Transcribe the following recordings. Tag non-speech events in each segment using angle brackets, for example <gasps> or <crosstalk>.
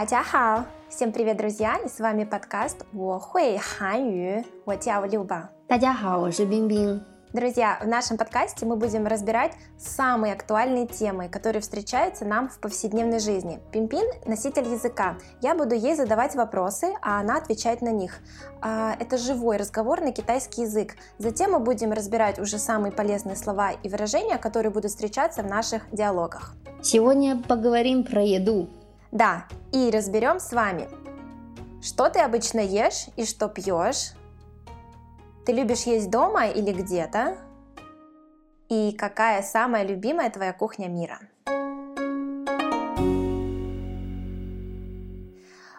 大家好，всем привет, друзья! И с вами подкаст 我会韩语，我叫Люба. 大家好，我是冰冰。 Друзья, в нашем подкасте мы будем разбирать самые актуальные темы, которые встречаются нам в повседневной жизни. Пимпин – носитель языка. Я буду ей задавать вопросы, а она отвечать на них. А, Это живой разговор на китайский язык. Затем мы будем разбирать уже самые полезные слова и выражения, которые будут встречаться в наших диалогах. Сегодня поговорим про еду. Да, и разберем с вами, что ты обычно ешь и что пьешь, ты любишь есть дома или где-то, и какая самая любимая твоя кухня мира.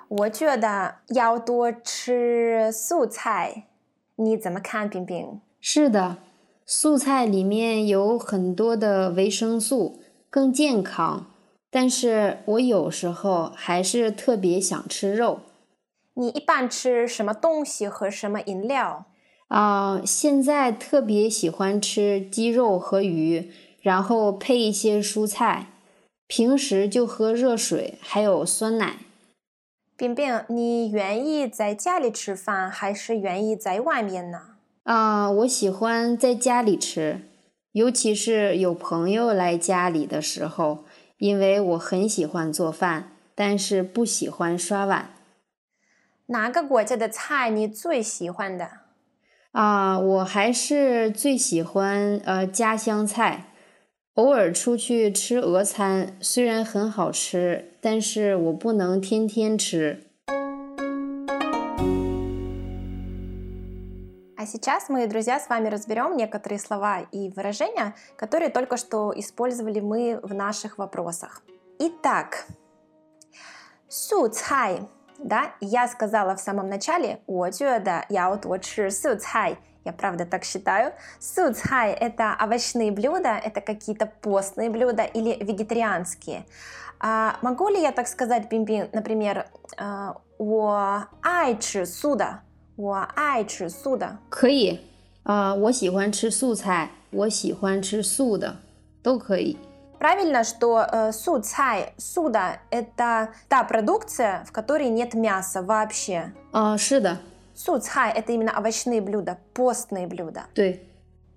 我觉得要多吃素菜，你怎么看，冰冰？是的，素菜里面有很多的维生素，更健康。 但是我有时候还是特别想吃肉。你一般吃什么东西和什么饮料？啊、现在特别喜欢吃鸡肉和鱼，然后配一些蔬菜。平时就喝热水，还有酸奶。冰冰，你愿意在家里吃饭，还是愿意在外面呢？啊、我喜欢在家里吃，尤其是有朋友来家里的时候，因为我很喜欢做饭，但是不喜欢刷碗。哪个国家的菜你最喜欢的？啊、我还是最喜欢呃家乡菜。偶尔出去吃俄餐，虽然很好吃，但是我不能天天吃。А сейчас мы, друзья, с вами разберем некоторые слова и выражения, которые только что использовали мы в наших вопросах. Итак, су цай, да, я сказала в самом начале, да, я вот вот су цай, я правда так считаю. Суцхай – это овощные блюда, это какие-то постные блюда или вегетарианские. А, могу ли я так сказать, Бимби, например, э, «О ай суда»? 我爱吃素的。可以啊、我喜欢吃素菜，我喜欢吃素的，都可以。 Правильно, что э, су цай, суда – это та продукция, в которой нет мяса вообще. 啊、是的， Су цай – это именно овощные блюда, постные блюда. 对，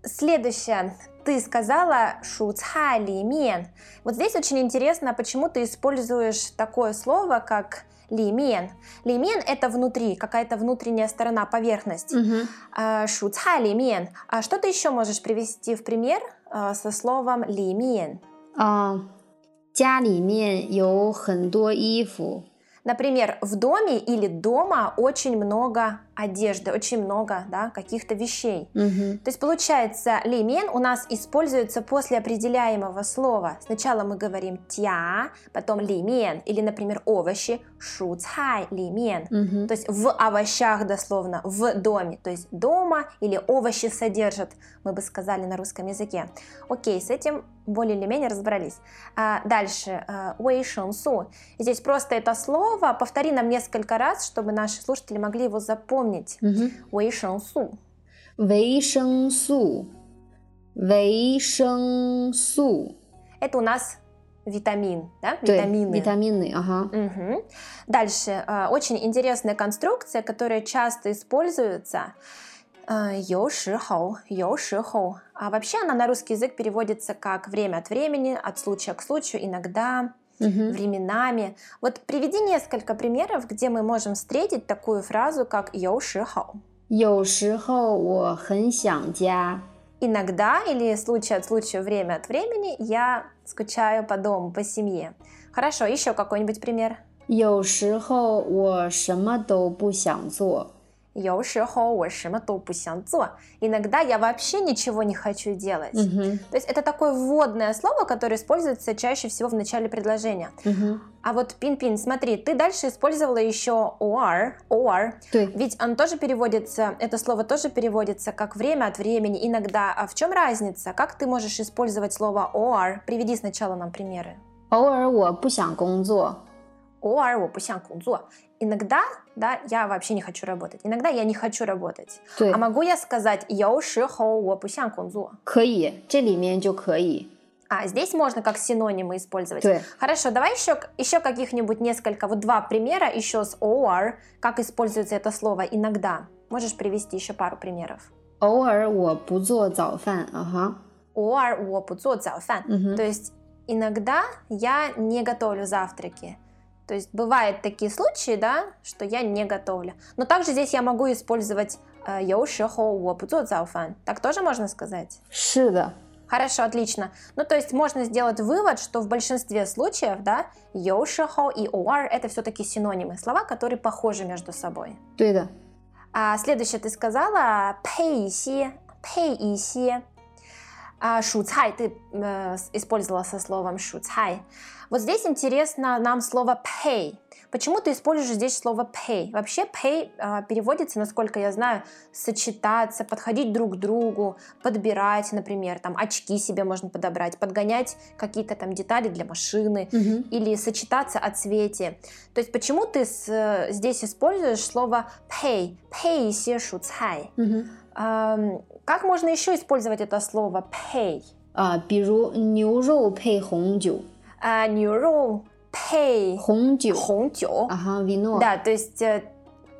Следующее. Ты сказала шу цай ли мен. Вот здесь очень интересно, почему ты используешь такое слово, как ли мен. Ли мен – это внутри, какая-то внутренняя сторона, поверхность. 嗯哼， А, Шу цай ли мен. А что ты еще можешь привести в пример а, со словом ли мен? 啊、家里面有很多衣服， Например, в доме или дома очень много одежды, очень много да, каких-то вещей. Угу. То есть получается, лимен у нас используется после определяемого слова. Сначала мы говорим тя, потом лимен, или, например, овощи, шу цай лимен. Угу. То есть в овощах дословно, в доме. То есть дома или овощи содержат, мы бы сказали на русском языке. Окей, с этим более или менее разобрались. А, дальше, а, уэй. Здесь просто это слово, повтори нам несколько раз, чтобы наши слушатели могли его запомнить 嗯哼， уэй су. 维生素，维生素， Это у нас витамин, да? 对， Витамины. 维他命的，啊哈， Мгм. Дальше, э, очень интересная конструкция, которая часто используется. Э, 有时候,有时候. А вообще она на русский язык переводится как время от времени, от случая к случаю, иногда, 嗯哼， временами. Вот приведи несколько примеров, где мы можем встретить такую фразу, как 有时候. 有时候我很想家， Иногда или случай от случая, время от времени я скучаю по дому, по семье. Хорошо, еще какой-нибудь пример? 有时候我什么都不想做， 有时候我什么都不想做. Иногда я вообще ничего не хочу делать. 嗯哼， То есть это такое вводное слово, которое используется чаще всего в начале предложения. 嗯哼， А вот пин-пин, смотри, ты дальше использовала еще or, or. 对， Ведь он тоже переводится, это слово тоже переводится как время от времени, иногда. А в чем разница? Как ты можешь использовать слово or? Приведи сначала нам примеры. 偶尔我不想工作，偶尔我不想工作. Иногда, да, я вообще не хочу работать. Иногда я не хочу работать. 对 А，могу я сказать 有时候我不想工作? 可以，这里面就可以。 А, здесь можно как синонимы использовать. 对， Хорошо, давай еще, еще каких-нибудь несколько, вот два примера еще с or, как используется это слово иногда. Можешь привести еще пару примеров? 偶尔我不做早饭，啊哈， or 我不做早饭. Мгм. То есть иногда я не готовлю завтраки. То есть бывают такие случаи, да, что я не готовлю. Но также здесь я могу использовать э, 有时候我不做早饭. Так тоже можно сказать? 是的， Хорошо, отлично. Ну, то есть можно сделать вывод, что в большинстве случаев, да, 有时候и or это все-таки синонимы, слова, которые похожи между собой. 对的， А следующее ты сказала 配一些,配一些. А, 蔬菜 ты э, с- использовала со словом 蔬菜. Вот здесь интересно нам слово pay. Почему ты используешь здесь слово pay? Вообще pay а, переводится, насколько я знаю, сочетаться, подходить друг к другу, подбирать, например, там очки себе можно подобрать, подгонять какие-то там детали для машины Мгм. или сочетаться о цвете. То есть почему ты с- э, здесь используешь слово pay, pay 一些蔬菜? Мгм. Ам, как можно еще использовать это слово pay? 啊，比如牛肉配红酒， А, 牛肉配红酒，红酒. 啊哈，vino， Да, то есть, э,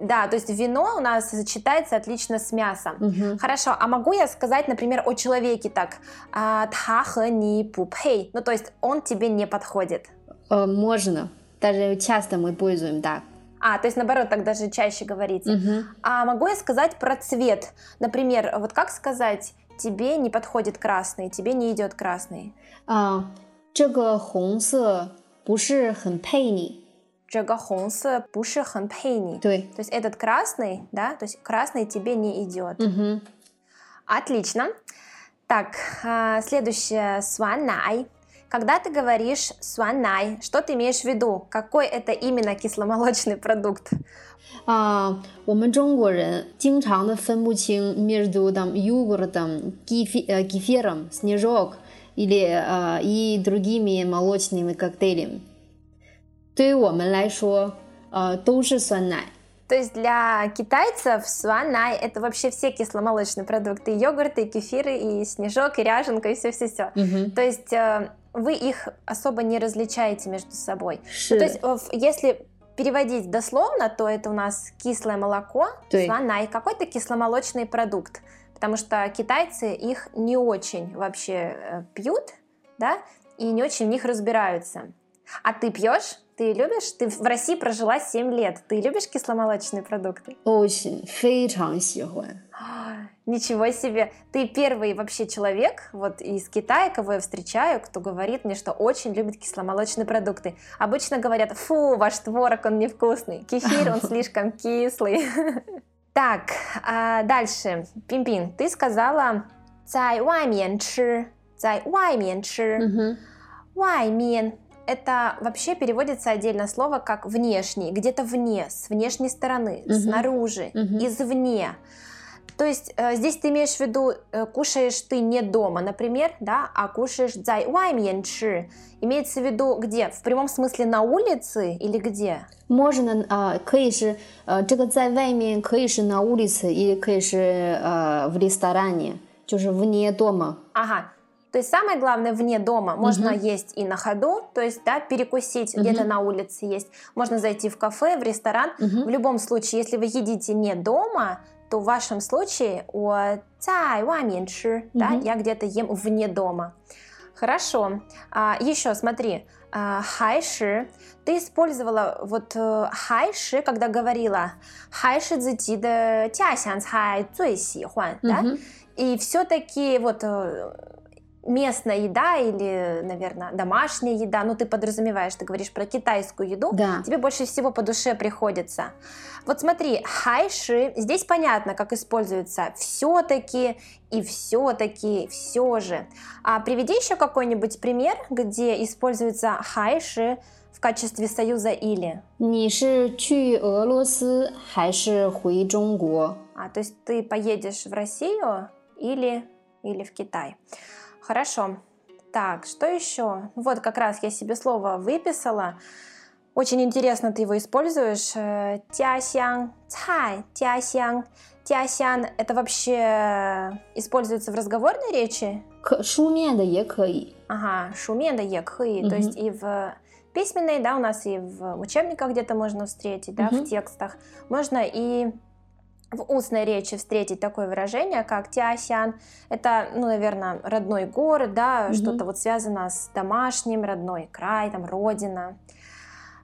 да, то есть вино у нас сочетается отлично с мясом. 嗯哼， Хорошо, а могу я сказать, например, о человеке так, а, 他和你不配, ну то есть он тебе не подходит. э, можно, даже часто мы используем так. А, то есть наоборот, так даже чаще говорите. Мгм. А могу я сказать про цвет? Например, вот как сказать, тебе не подходит красный, тебе не идет красный? 啊，这个红色不是很配你。这个红色不是很配你。对， То есть этот красный, да, то есть красный тебе не идет. 嗯哼， Отлично. Так, а, следующее суанай. Когда ты говоришь суанай, что ты имеешь в виду? Какой это именно кисломолочный продукт? 啊，我们中国人经常的分不清 между там йогуртом, кефи, э, кефиром, снежок или э, и другими молочными коктейлями. 对于我们来说，呃，都是酸奶。 то есть для китайцев суанай это вообще все кисломолочные продукты, и йогурты, и кефиры, и снежок, и ряженка, и все-все-все. Угу. То есть э, вы их особо не различаете между собой. Ну, то есть э, если переводить дословно, то это у нас кислое молоко, суанай, какой-то кисломолочный продукт. Потому что китайцы их не очень вообще э, пьют, да, и не очень в них разбираются. А ты пьешь? Ты любишь? Ты в России прожила 7 лет. Ты любишь кисломолочные продукты? очень非常喜欢。 Ничего <gasps> себе! Ты первый вообще человек вот из Китая, кого я встречаю, кто говорит мне, что очень любит кисломолочные продукты. Обычно говорят, фу, ваш творог, он невкусный, кефир, он слишком <laughs> кислый. <laughs> Так, а дальше. Пимпин, ты сказала 在外面吃,在外面吃.嗯哼，外面 это вообще переводится отдельно слово как внешний, где-то вне, с внешней стороны, Мгм. снаружи, Мгм. извне. То есть э, здесь ты имеешь в виду, э, кушаешь ты не дома, например, да, а кушаешь 在外面吃. Имеется в виду где? В прямом смысле на улице или где? можно 啊、可以是呃，这个在外面可以是 на улице，也可以是呃в ресторане，就是 вне дома。 Ага. то есть самое главное вне дома можно угу. есть и на ходу, то есть да, перекусить угу. где-то на улице есть, можно зайти в кафе, в ресторан. Угу. В любом случае, если вы едите не дома, то в вашем случае о цай меньше, да, я где-то ем вне дома. Хорошо. А, еще смотри, а, хайши. Ты использовала вот э, хайши, когда говорила хайши зати да тясян цай цуй сихуан, да? И все-таки вот э, местная еда или, наверное, домашняя еда, ну ты подразумеваешь, ты говоришь про китайскую еду, Да. тебе больше всего по душе приходится. Вот смотри, хайши, здесь понятно, как используется все-таки и все-таки, все же. А приведи еще какой-нибудь пример, где используется хайши в качестве союза или. 你是去俄罗斯还是回中国？ А, то есть ты поедешь в Россию или, или в Китай. Хорошо. Так, что еще? Ну вот как раз я себе слово выписала. Очень интересно ты его используешь. Э, тясян, цай, тясян. Тясян – это вообще э, используется в разговорной речи? Шумен да екхэй. Ага, шумен да екхэй. То есть и в письменной, да, у нас и в учебниках где-то можно встретить, да, в текстах. Можно и в устной речи встретить такое выражение, как Тиасян. Это, ну, наверное, родной город, да, угу. что-то вот связано с домашним, родной край, там, родина.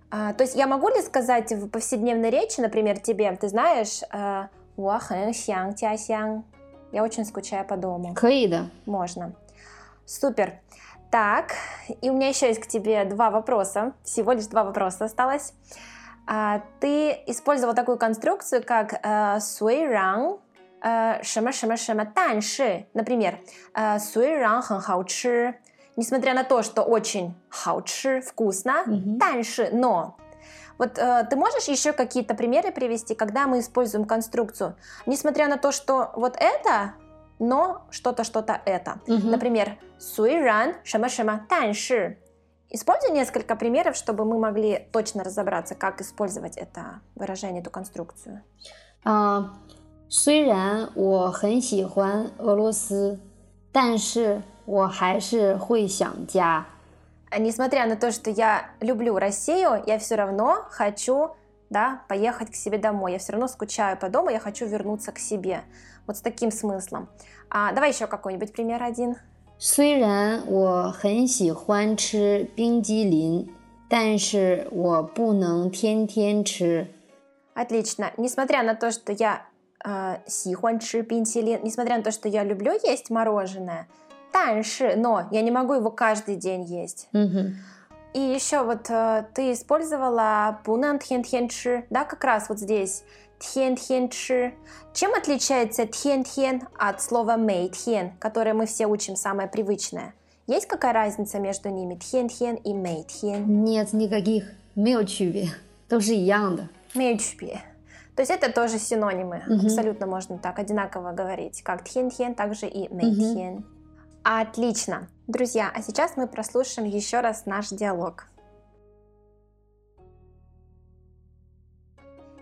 А, то есть я могу ли сказать в повседневной речи, например, тебе, ты знаешь, э, Уахэнсян, Тиасян, я очень скучаю по дому. Каида. Можно. Супер. Так, и у меня еще есть к тебе два вопроса, всего лишь два вопроса осталось. А ты использовал такую конструкцию, как э, суэранг, э, шема шема шема танши. Например, э, суэранг хан хаучи. Несмотря на то, что очень хаучи, вкусно, танши, но... Вот э, ты можешь еще какие-то примеры привести, когда мы используем конструкцию, несмотря на то, что вот это, но что-то что-то это. Угу. Например, суиран шама шама танши. 什么，但是 Используй несколько примеров, чтобы мы могли точно разобраться, как использовать это выражение, эту конструкцию. 啊、虽然我很喜欢俄罗斯，但是我还是会想家。 А Несмотря на то, что я люблю Россию, я все равно хочу да, поехать к себе домой. Я все равно скучаю по дому, я хочу вернуться к себе. Вот с таким смыслом. А, давай еще какой-нибудь пример один. 虽然我很喜欢吃冰激凌，但是我不能天天吃。 Отлично. Несмотря на то, что я э, 喜欢吃冰淇淋, несмотря на то, что я люблю есть мороженое, 但是, но я не могу его каждый день есть. 嗯哼， И еще вот э, ты использовала 不能天天吃, да, как раз вот здесь 天天吃. Чем отличается 天天 от слова 每天, которое мы все учим самое привычное? Есть какая разница между ними 天天 и 每天? нет никаких，没有区别，都是一样的。 Имеют区别. То есть это тоже синонимы. Мгм. Абсолютно можно так одинаково говорить. Как 天天, так же и 每天. Отлично. Друзья, а сейчас мы прослушаем еще раз наш диалог.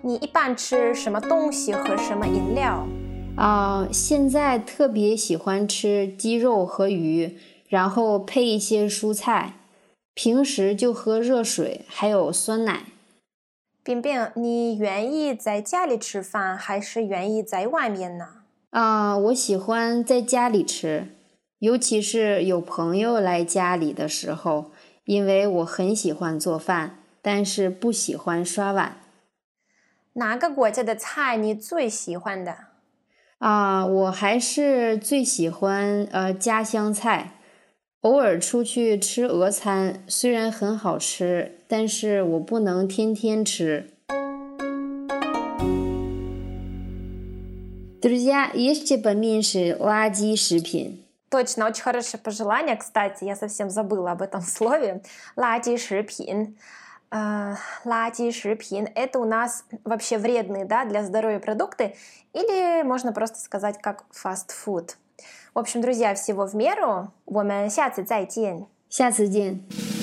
你一般吃什么东西和什么饮料？啊、现在特别喜欢吃鸡肉和鱼，然后配一些蔬菜。平时就喝热水，还有酸奶。冰冰，你愿意在家里吃饭，还是愿意在外面呢？啊、我喜欢在家里吃，尤其是有朋友来家里的时候，因为我很喜欢做饭，但是不喜欢刷碗。哪个国家的菜你最喜欢的？啊、我还是最喜欢呃家乡菜。偶尔出去吃俄餐，虽然很好吃，但是我不能天天吃。Друзья, ешьте поменьше垃圾食品。 Точно, очень хорошее пожелание. Кстати, я совсем забыла об этом слове. Лади шипин. Лади шипин. Это у нас вообще вредные да, для здоровья продукты. Или можно просто сказать как фастфуд. В общем, друзья, всего в меру. 我们下次再见。下次见。